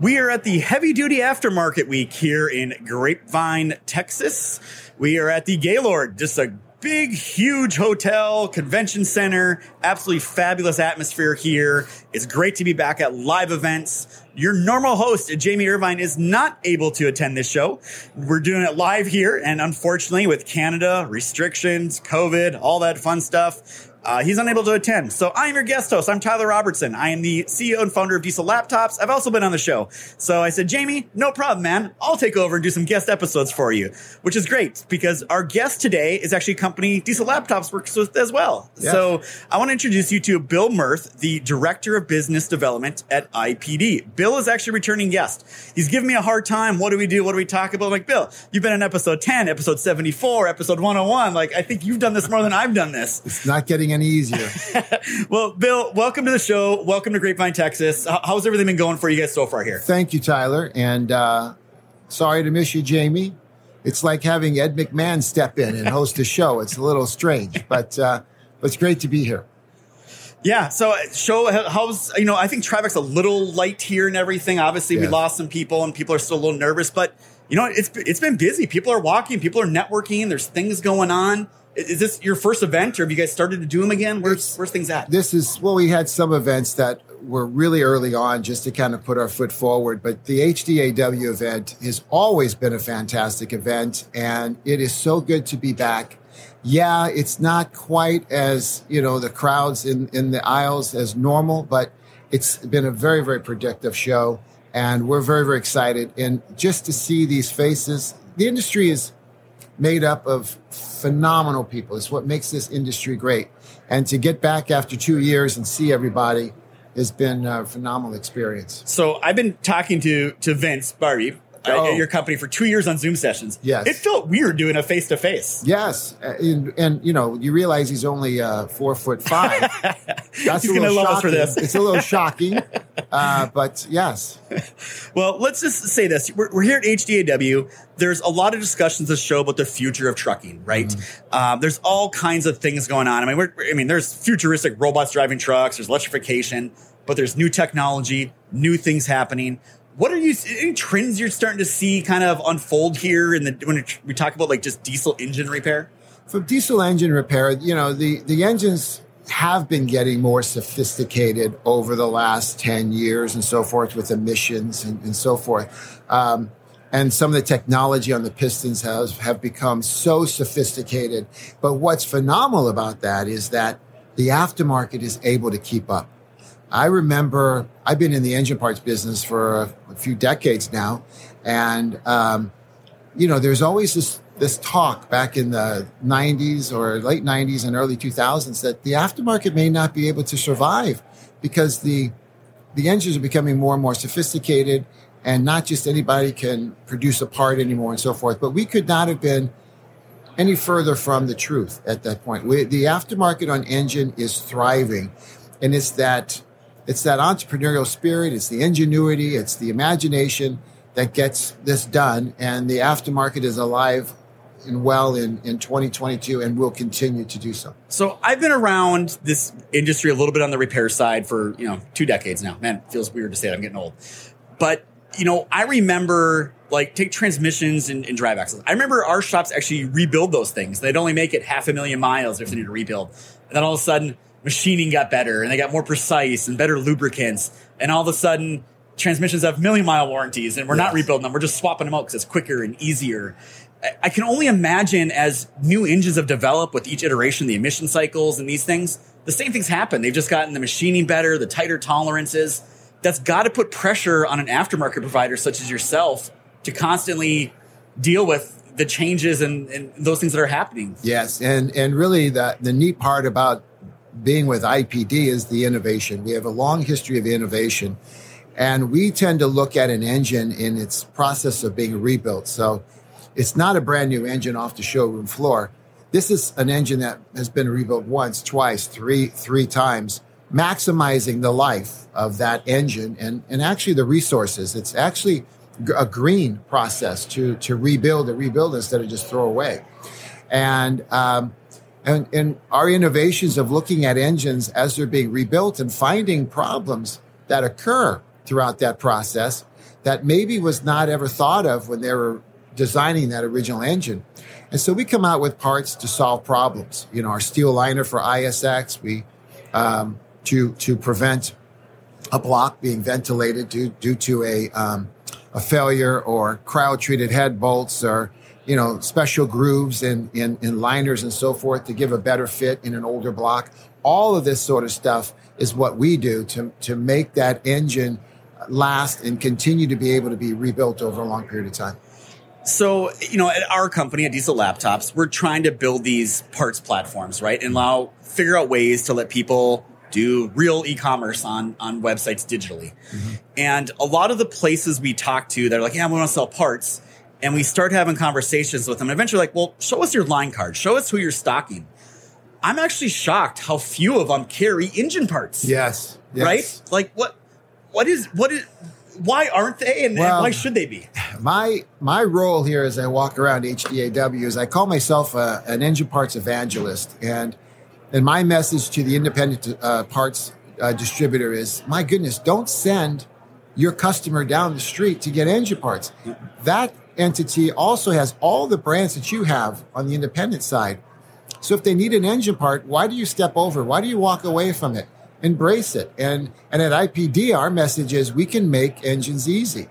We are at the Heavy Duty Aftermarket Week here in Grapevine, Texas. We are at the Gaylord, just a big, huge hotel, convention center, absolutely fabulous atmosphere here. It's great to be back at live events. Your normal host, Jamie Irvine, is not able to attend this show. We're doing it live here, and unfortunately, with Canada, restrictions, COVID, all that fun stuff, uh, he's unable to attend. So I am your guest host. I'm Tyler Robertson. I am the CEO and founder of Diesel Laptops. I've also been on the show. So I said, Jamie, no problem, man. I'll take over and do some guest episodes for you, which is great because our guest today is actually a company Diesel Laptops works with as well. Yeah. So I want to introduce you to Bill Mirth, the Director of Business Development at IPD. Bill is actually a returning guest. He's giving me a hard time. What do we do? What do we talk about? I'm like, Bill, you've been in episode 10, episode 74, episode 101. Like, I think you've done this more than I've done this. It's not getting any easier. Well, Bill, welcome to the show. Welcome to Grapevine, Texas. How's everything been going for you guys so far here? Thank you, Tyler. And uh, sorry to miss you, Jamie. It's like having Ed McMahon step in and host a show. It's a little strange, but uh, but it's great to be here. Yeah. So, uh, show how's you know I think traffic's a little light here and everything. Obviously, we lost some people and people are still a little nervous, but you know it's it's been busy. People are walking. People are networking. There's things going on. Is this your first event, or have you guys started to do them again? Where's where's things at? This is well, we had some events that were really early on just to kind of put our foot forward, but the HDAW event has always been a fantastic event, and it is so good to be back. Yeah, it's not quite as you know the crowds in in the aisles as normal, but it's been a very very productive show, and we're very very excited. And just to see these faces, the industry is made up of phenomenal people. It's what makes this industry great. And to get back after two years and see everybody has been a phenomenal experience. So I've been talking to to Vince uh, Oh. at your company for two years on Zoom sessions. Yes. It felt weird doing a face to face. Yes, and, and you know you realize he's only uh, four foot five. That's He's gonna little love us for shocking. this. It's a little shocking, uh, but yes, Well, let's just say this. We're, we're here at HDAW. There's a lot of discussions this show about the future of trucking, right? Mm-hmm. Um, there's all kinds of things going on. I mean, we're, I mean, there's futuristic robots driving trucks, there's electrification, but there's new technology, new things happening. What are you, any trends you're starting to see kind of unfold here the, when we talk about like just diesel engine repair? for diesel engine repair, you know the the engines have been getting more sophisticated over the last 10 years and so forth with emissions and, and so forth. Um, and some of the technology on the pistons has have become so sophisticated. But what's phenomenal about that is that the aftermarket is able to keep up. I remember I've been in the engine parts business for a, a few decades now, and um, you know, there's always this this talk back in the 90s or late 90s and early 2000s that the aftermarket may not be able to survive because the the engines are becoming more and more sophisticated and not just anybody can produce a part anymore and so forth but we could not have been any further from the truth at that point. We, the aftermarket on engine is thriving and it's that it's that entrepreneurial spirit it's the ingenuity it's the imagination that gets this done and the aftermarket is alive and well in, in 2022 and will continue to do so So I've been around this industry a little bit on the repair side for, you know, two decades now. Man, feels weird to say it. I'm getting old. But, you know, I remember like take transmissions and, and drive axles. I remember our shops actually rebuild those things. They'd only make it half a million miles if they need to rebuild. And then all of a sudden machining got better and they got more precise and better lubricants. And all of a sudden transmissions have million mile warranties and we're not rebuilding them. We're just swapping them out because it's quicker and easier. I can only imagine as new engines have developed with each iteration, the emission cycles and these things, the same things happen. They've just gotten the machining better, the tighter tolerances. That's got to put pressure on an aftermarket provider such as yourself to constantly deal with the changes and, and those things that are happening. Yes, and and really the the neat part about being with IPD is the innovation. We have a long history of innovation, and we tend to look at an engine in its process of being rebuilt. So it's not a brand new engine off the showroom floor. This is an engine that has been rebuilt once, twice, three, three times, maximizing the life of that engine and, and actually the resources. It's actually a green process to, to rebuild and rebuild instead of just throw away. And, um, and, and our innovations of looking at engines as they're being rebuilt and finding problems that occur throughout that process that maybe was not ever thought of when they were designing that original engine. And so we come out with parts to solve problems. You know, our steel liner for ISX, we um, to to prevent a block being ventilated due due to a um, a failure or cryo treated head bolts or you know special grooves in, in in liners and so forth to give a better fit in an older block. All of this sort of stuff is what we do to to make that engine last and continue to be able to be rebuilt over a long period of time. So, you know, at our company at Diesel Laptops, we're trying to build these parts platforms, right? And allow figure out ways to let people do real e-commerce on on websites digitally. Mm-hmm. And a lot of the places we talk to, they're like, "Yeah, we want to sell parts." And we start having conversations with them. And eventually, like, "Well, show us your line card. Show us who you're stocking." I'm actually shocked how few of them carry engine parts. Yes. yes. Right? Like, what? What is? What is? why aren't they and, well, and, why should they be? My my role here as I walk around HDAW is I call myself a, an engine parts evangelist, and and my message to the independent uh, parts uh, distributor is: my goodness, don't send your customer down the street to get engine parts. That entity also has all the brands that you have on the independent side. So if they need an engine part, why do you step over? Why do you walk away from it? embrace it. And, and at IPD, our message is we can make engines easy.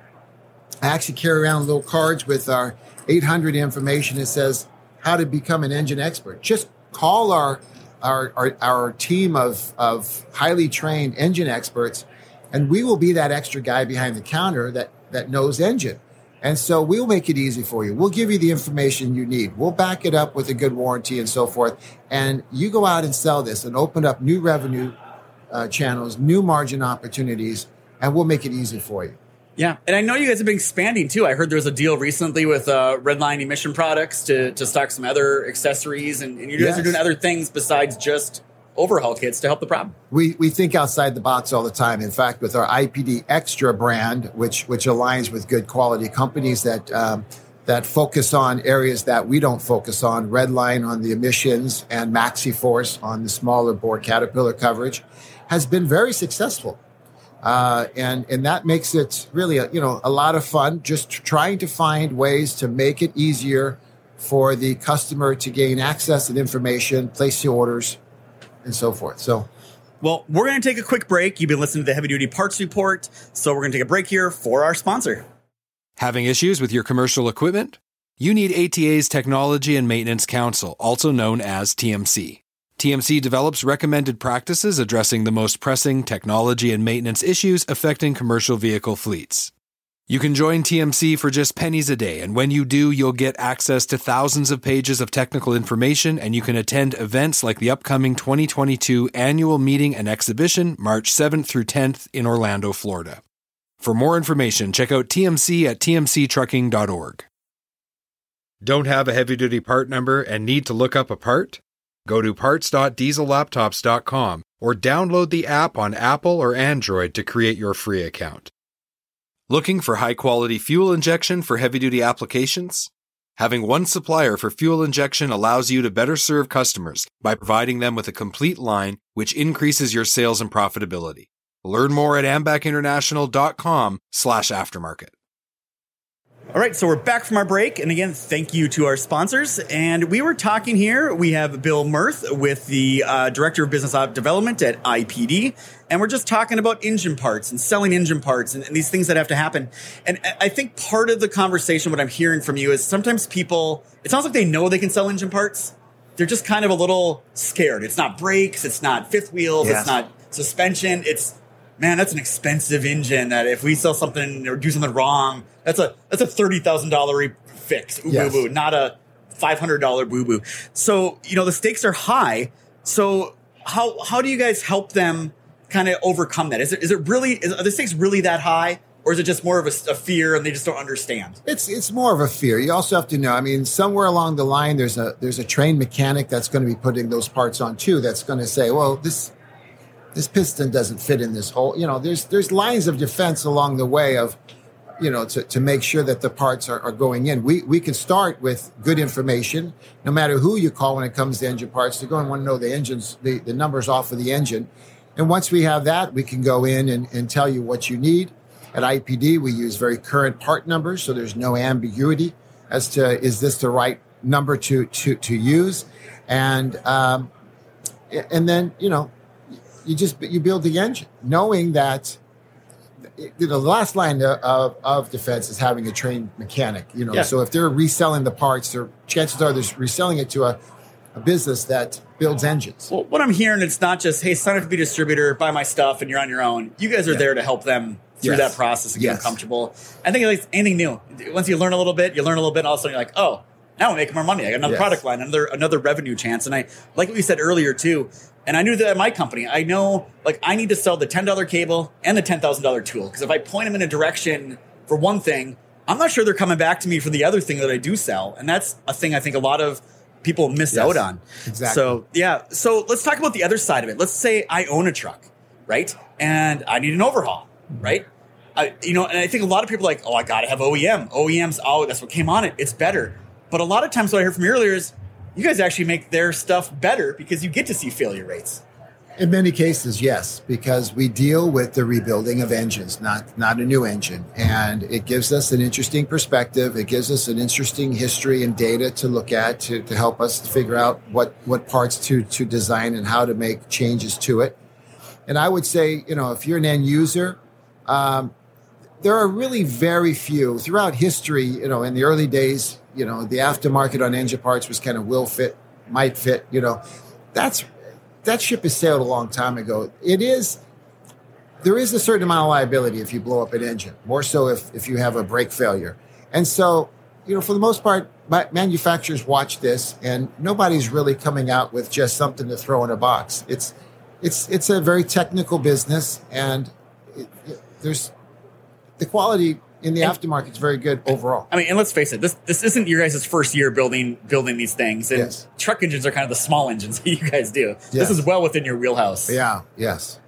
I actually carry around little cards with our 800 information that says how to become an engine expert. Just call our, our, our, our team of, of highly trained engine experts, and we will be that extra guy behind the counter that, that knows engine. And so we'll make it easy for you. We'll give you the information you need. We'll back it up with a good warranty and so forth. And you go out and sell this and open up new revenue uh, channels, new margin opportunities, and we'll make it easy for you. Yeah, and I know you guys have been expanding too. I heard there was a deal recently with uh, Redline Emission Products to, to stock some other accessories, and, and you guys yes. are doing other things besides just overhaul kits to help the problem. We we think outside the box all the time. In fact, with our IPD Extra brand, which which aligns with good quality companies that. Um, that focus on areas that we don't focus on. Redline on the emissions and MaxiForce on the smaller bore caterpillar coverage has been very successful. Uh, and and that makes it really a, you know a lot of fun. Just trying to find ways to make it easier for the customer to gain access and information, place the orders, and so forth. So, well, we're going to take a quick break. You've been listening to the Heavy Duty Parts Report, so we're going to take a break here for our sponsor. Having issues with your commercial equipment? You need ATA's Technology and Maintenance Council, also known as TMC. TMC develops recommended practices addressing the most pressing technology and maintenance issues affecting commercial vehicle fleets. You can join TMC for just pennies a day, and when you do, you'll get access to thousands of pages of technical information, and you can attend events like the upcoming 2022 annual meeting and exhibition, March 7th through 10th in Orlando, Florida. For more information, check out TMC at tmctrucking.org. Don't have a heavy duty part number and need to look up a part? Go to parts.diesellaptops.com or download the app on Apple or Android to create your free account. Looking for high quality fuel injection for heavy duty applications? Having one supplier for fuel injection allows you to better serve customers by providing them with a complete line, which increases your sales and profitability. Learn more at ambacinternational.com slash aftermarket. All right, so we're back from our break. And again, thank you to our sponsors. And we were talking here. We have Bill Mirth with the uh, Director of Business Development at IPD. And we're just talking about engine parts and selling engine parts and, and these things that have to happen. And I think part of the conversation, what I'm hearing from you is sometimes people, it sounds like they know they can sell engine parts. They're just kind of a little scared. It's not brakes, it's not fifth wheels, Yes. it's not suspension. It's man, that's an expensive engine. That if we sell something or do something wrong, that's a that's a thirty thousand dollar fix. Ooh, Yes. boo boo, not a five hundred dollar boo boo. So you know the stakes are high. So how how do you guys help them kind of overcome that? Is it is it really is, are the stakes really that high, or is it just more of a, a fear and they just don't understand? It's it's more of a fear. You also have to know. I mean, somewhere along the line, there's a there's a trained mechanic that's going to be putting those parts on too. That's going to say, well, this this piston doesn't fit in this hole. You know, there's there's lines of defense along the way of, you know, to, to make sure that the parts are, are going in. We we can start with good information, no matter who you call when it comes to engine parts. They're going to want to know the engines, the, the numbers off of the engine. And once we have that, we can go in and, and tell you what you need. At IPD, we use very current part numbers, so there's no ambiguity as to is this the right number to to to use, and um, and then you know you just you build the engine knowing that you know the last line of, of defense is having a trained mechanic you know Yeah. so if they're reselling the parts they're chances are they're reselling it to a, a business that builds engines Well, what I'm hearing, it's not just hey, sign up to be a distributor, buy my stuff, and you're on your own. You guys are Yeah. there to help them through Yes. that process and get Yes. comfortable. I think it's like anything new. Once you learn a little bit, you learn a little bit, all of a sudden you're like, oh, now I'm making more money. I got another Yes. product line, another another revenue chance. And I like what you said earlier too. And I knew that at my company, I know like I need to sell the ten dollar cable and the ten thousand dollar tool because if I point them in a direction for one thing, I'm not sure they're coming back to me for the other thing that I do sell. And that's a thing I think a lot of people miss Yes. out on. Exactly. So yeah. So let's talk about the other side of it. Let's say I own a truck, right? And I need an overhaul, right? I, you know, and I think a lot of people are like, oh, I got to have OEM. OEM's, oh, that's what came on it. It's better. But a lot of times what I heard from you earlier is you guys actually make their stuff better because you get to see failure rates. in many cases yes because we deal with the rebuilding of engines not not a new engine. And it gives us an interesting perspective. It gives us an interesting history and data to look at to, to help us figure out what what parts to to design and how to make changes to it. And i would say you know if you're an end user um, there are really very few throughout history you know in the early days you know the aftermarket on engine parts was kind of will fit might fit you know. That's that ship has sailed a long time ago. It is there is a certain amount of liability if you blow up an engine more so if, if you have a brake failure. And so you know for the most part manufacturers watch this and nobody's really coming out with just something to throw in a box. It's it's it's a very technical business and it, it- there's the quality in the aftermarket is very good overall. I mean, and let's face it, this this isn't your guys' first year building building these things. And Yes. truck engines are kind of the small engines that you guys do. This is well within your wheelhouse. Yeah. Yes.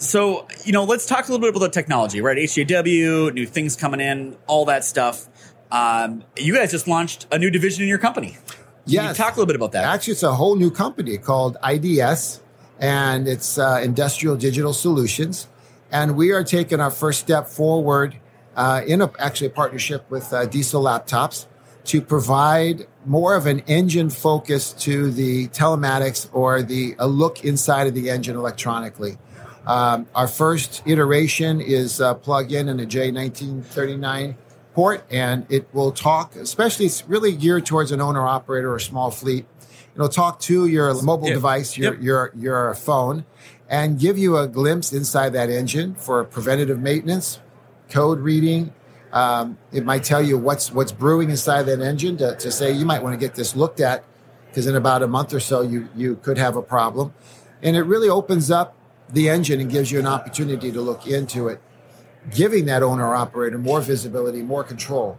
So, you know, let's talk a little bit about the technology, right? HDAW, new things coming in, all that stuff. Um, you guys just launched a new division in your company. Can Yes. you talk a little bit about that? Actually, it's a whole new company called IDS, and it's uh, Industrial Digital Solutions. And we are taking our first step forward uh, in a, actually a partnership with uh, Diesel Laptops to provide more of an engine focus to the telematics or the a look inside of the engine electronically. Um, our first iteration is uh, plug in in a J1939 port, and it will talk, especially it's really geared towards an owner operator or small fleet. It'll talk to your mobile Yeah. device, your, Yep. your, your phone, and give you a glimpse inside that engine for preventative maintenance, code reading. Um, it might tell you what's what's brewing inside that engine to, to say you might want to get this looked at because in about a month or so you you could have a problem, and it really opens up the engine and gives you an opportunity to look into it, giving that owner operator more visibility, more control.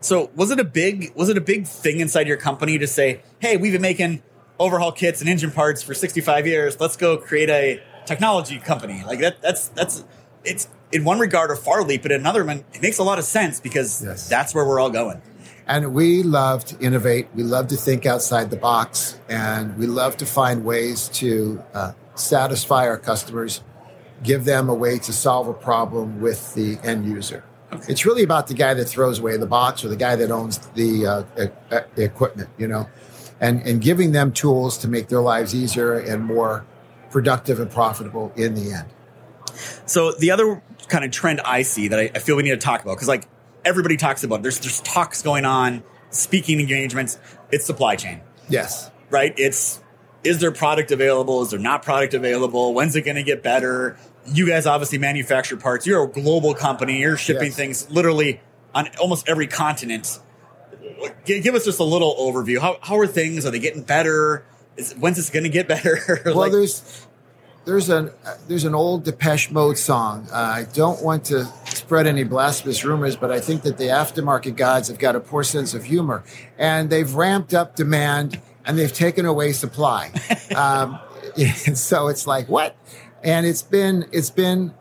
So, was it a big was it a big thing inside your company to say, "Hey, we've been making overhaul kits and engine parts for 65 years. Let's go create a technology company." Like that that's that's it's in one regard a far leap, but in another one it makes a lot of sense because Yes. that's where we're all going. And we love to innovate. We love to think outside the box, and we love to find ways to uh, satisfy our customers, give them a way to solve a problem with the end user. It's really about the guy that throws away the box or the guy that owns the uh, e- e- equipment, you know, and and giving them tools to make their lives easier and more productive and profitable in the end. So the other kind of trend I see that I, I feel we need to talk about because like everybody talks about it. there's there's talks going on, speaking engagements. It's supply chain, Yes. right? It's is there product available? Is there not product available? When's it going to get better? You guys obviously manufacture parts. You're a global company. You're shipping Yes. things literally on almost every continent. Give, give us just a little overview. How how are things? Are they getting better? Is, when's this going to get better? Well, there's there's an uh, there's an old Depeche Mode song. Uh, I don't want to spread any blasphemous rumors, but I think that the aftermarket gods have got a poor sense of humor, and they've ramped up demand and they've taken away supply. um, so it's like what? And it's been it's been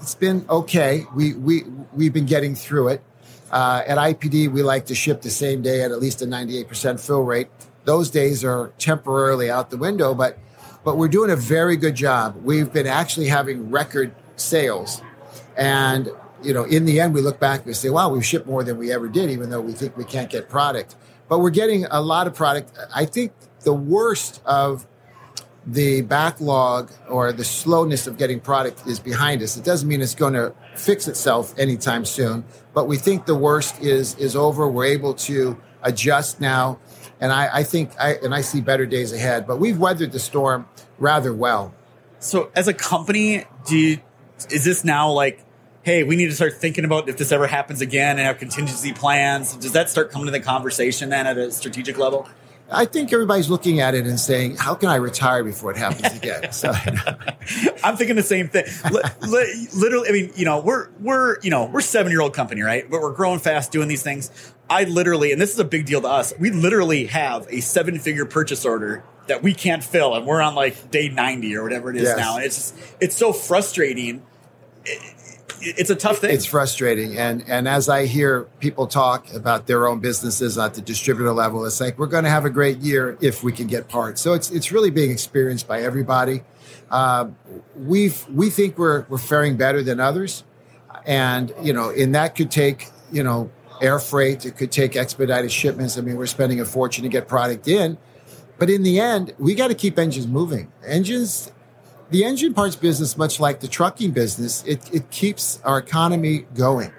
it's been okay. We we we've been getting through it. Uh, at IPD, we like to ship the same day at at least a 98% fill rate. Those days are temporarily out the window, but but we're doing a very good job. We've been actually having record sales, and you know, in the end, we look back and say, "Wow, we've shipped more than we ever did," even though we think we can't get product. But we're getting a lot of product. I think the worst of the backlog or the slowness of getting product is behind us. It doesn't mean it's going to fix itself anytime soon, but we think the worst is is over. We're able to adjust now, and I, I think I and I see better days ahead. But we've weathered the storm rather well. So, as a company, do you, is this now like, hey, we need to start thinking about if this ever happens again and have contingency plans? Does that start coming to the conversation then at a strategic level? I think everybody's looking at it and saying, "How can I retire before it happens again?" So, I'm thinking the same thing. Li- li- literally, I mean, you know, we're we're you know we're seven year old company, right? But we're growing fast, doing these things. I literally, and this is a big deal to us. We literally have a seven figure purchase order that we can't fill, and we're on like day ninety or whatever it is Yes. now, and it's just it's so frustrating. It- it's a tough thing. it's frustrating. And and as i hear people talk about their own businesses at the distributor level it's like we're going to have a great year if we can get parts. So it's it's really being experienced by everybody. Um, we've we think we're we're faring better than others. And you know and that could take you know air freight it could take expedited shipments. I mean we're spending a fortune to get product in. But in the end we got to keep engines moving. Engines the engine parts business, much like the trucking business, it, it keeps our economy going.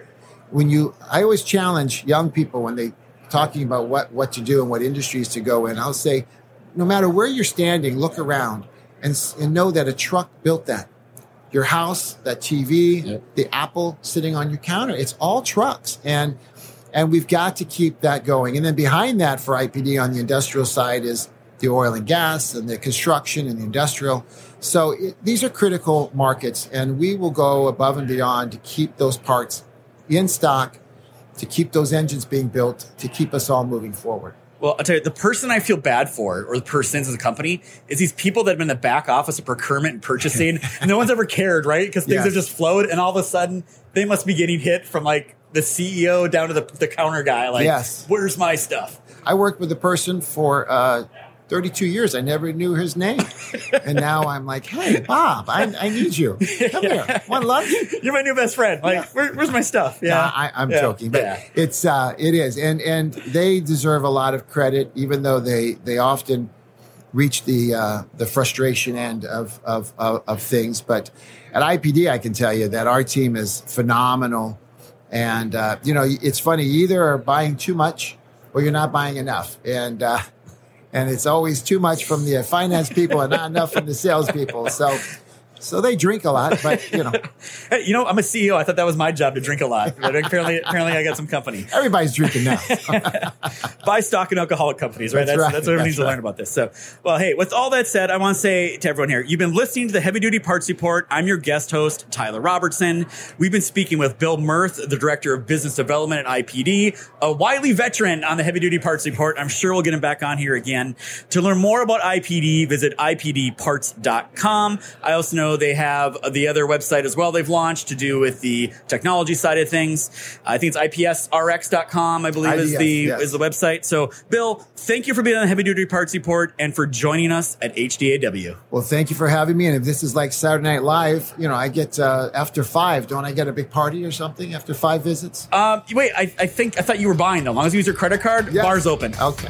When you, I always challenge young people when they talking about what, what to do and what industries to go in. I'll say, no matter where you're standing, look around and, and know that a truck built that. Your house, that TV, the Apple sitting on your counter, it's all trucks. And, and we've got to keep that going. And then behind that for IPD on the industrial side is the oil and gas and the construction and the industrial. So it, these are critical markets, and we will go above and beyond to keep those parts in stock, to keep those engines being built, to keep us all moving forward. Well, I'll tell you, the person I feel bad for, or the persons as a company, is these people that have been in the back office of procurement and purchasing. no one's ever cared, right? Because things Yes. have just flowed, and all of a sudden, they must be getting hit from like the CEO down to the, the counter guy. Like, Yes. where's my stuff? I worked with a person for uh, 32 years. I never knew his name. and now I'm like, hey, Bob, I, I need you. Come here. Want lunch? You're my new best friend. Like, where, where's my stuff? Yeah, Nah, I, I'm Yeah. joking, but Yeah. it's uh, it is, and and they deserve a lot of credit, even though they they often reach the uh, the frustration end of, of of of things. But at IPD, I can tell you that our team is phenomenal, and uh, you know it's funny. You either are buying too much or you're not buying enough, and. And it's always too much from the finance people and not enough from the salespeople. So, so they drink a lot, but you know, Hey, you know, I'm a CEO. I thought that was my job to drink a lot. But apparently, apparently, I got some company. everybody's drinking now. buy stock in alcoholic companies, right? That's That's, right. that's what everyone That's needs to learn about this. So, well, hey, with all that said, I want to say to everyone here, you've been listening to the Heavy Duty Parts Report. I'm your guest host, Tyler Robertson. We've been speaking with Bill Mirth, the Director of Business Development at IPD, a wily veteran on the Heavy Duty Parts Report. I'm sure we'll get him back on here again. To learn more about IPD, visit IPDparts.com. I also know know they have the other website as well they've launched to do with the technology side of things. I think it's ipsrx.com, I believe is the yes. is the website. So, Bill, thank you for being on the Heavy Duty Parts Report and for joining us at HDAW. Well, thank you for having me. And if this is like Saturday Night Live, you know, I get uh, after five. Don't I get a big party or something after five visits? Um, wait, I, I think I thought you were buying though. As long as you use your credit card, Yeah. bar's open. Okay.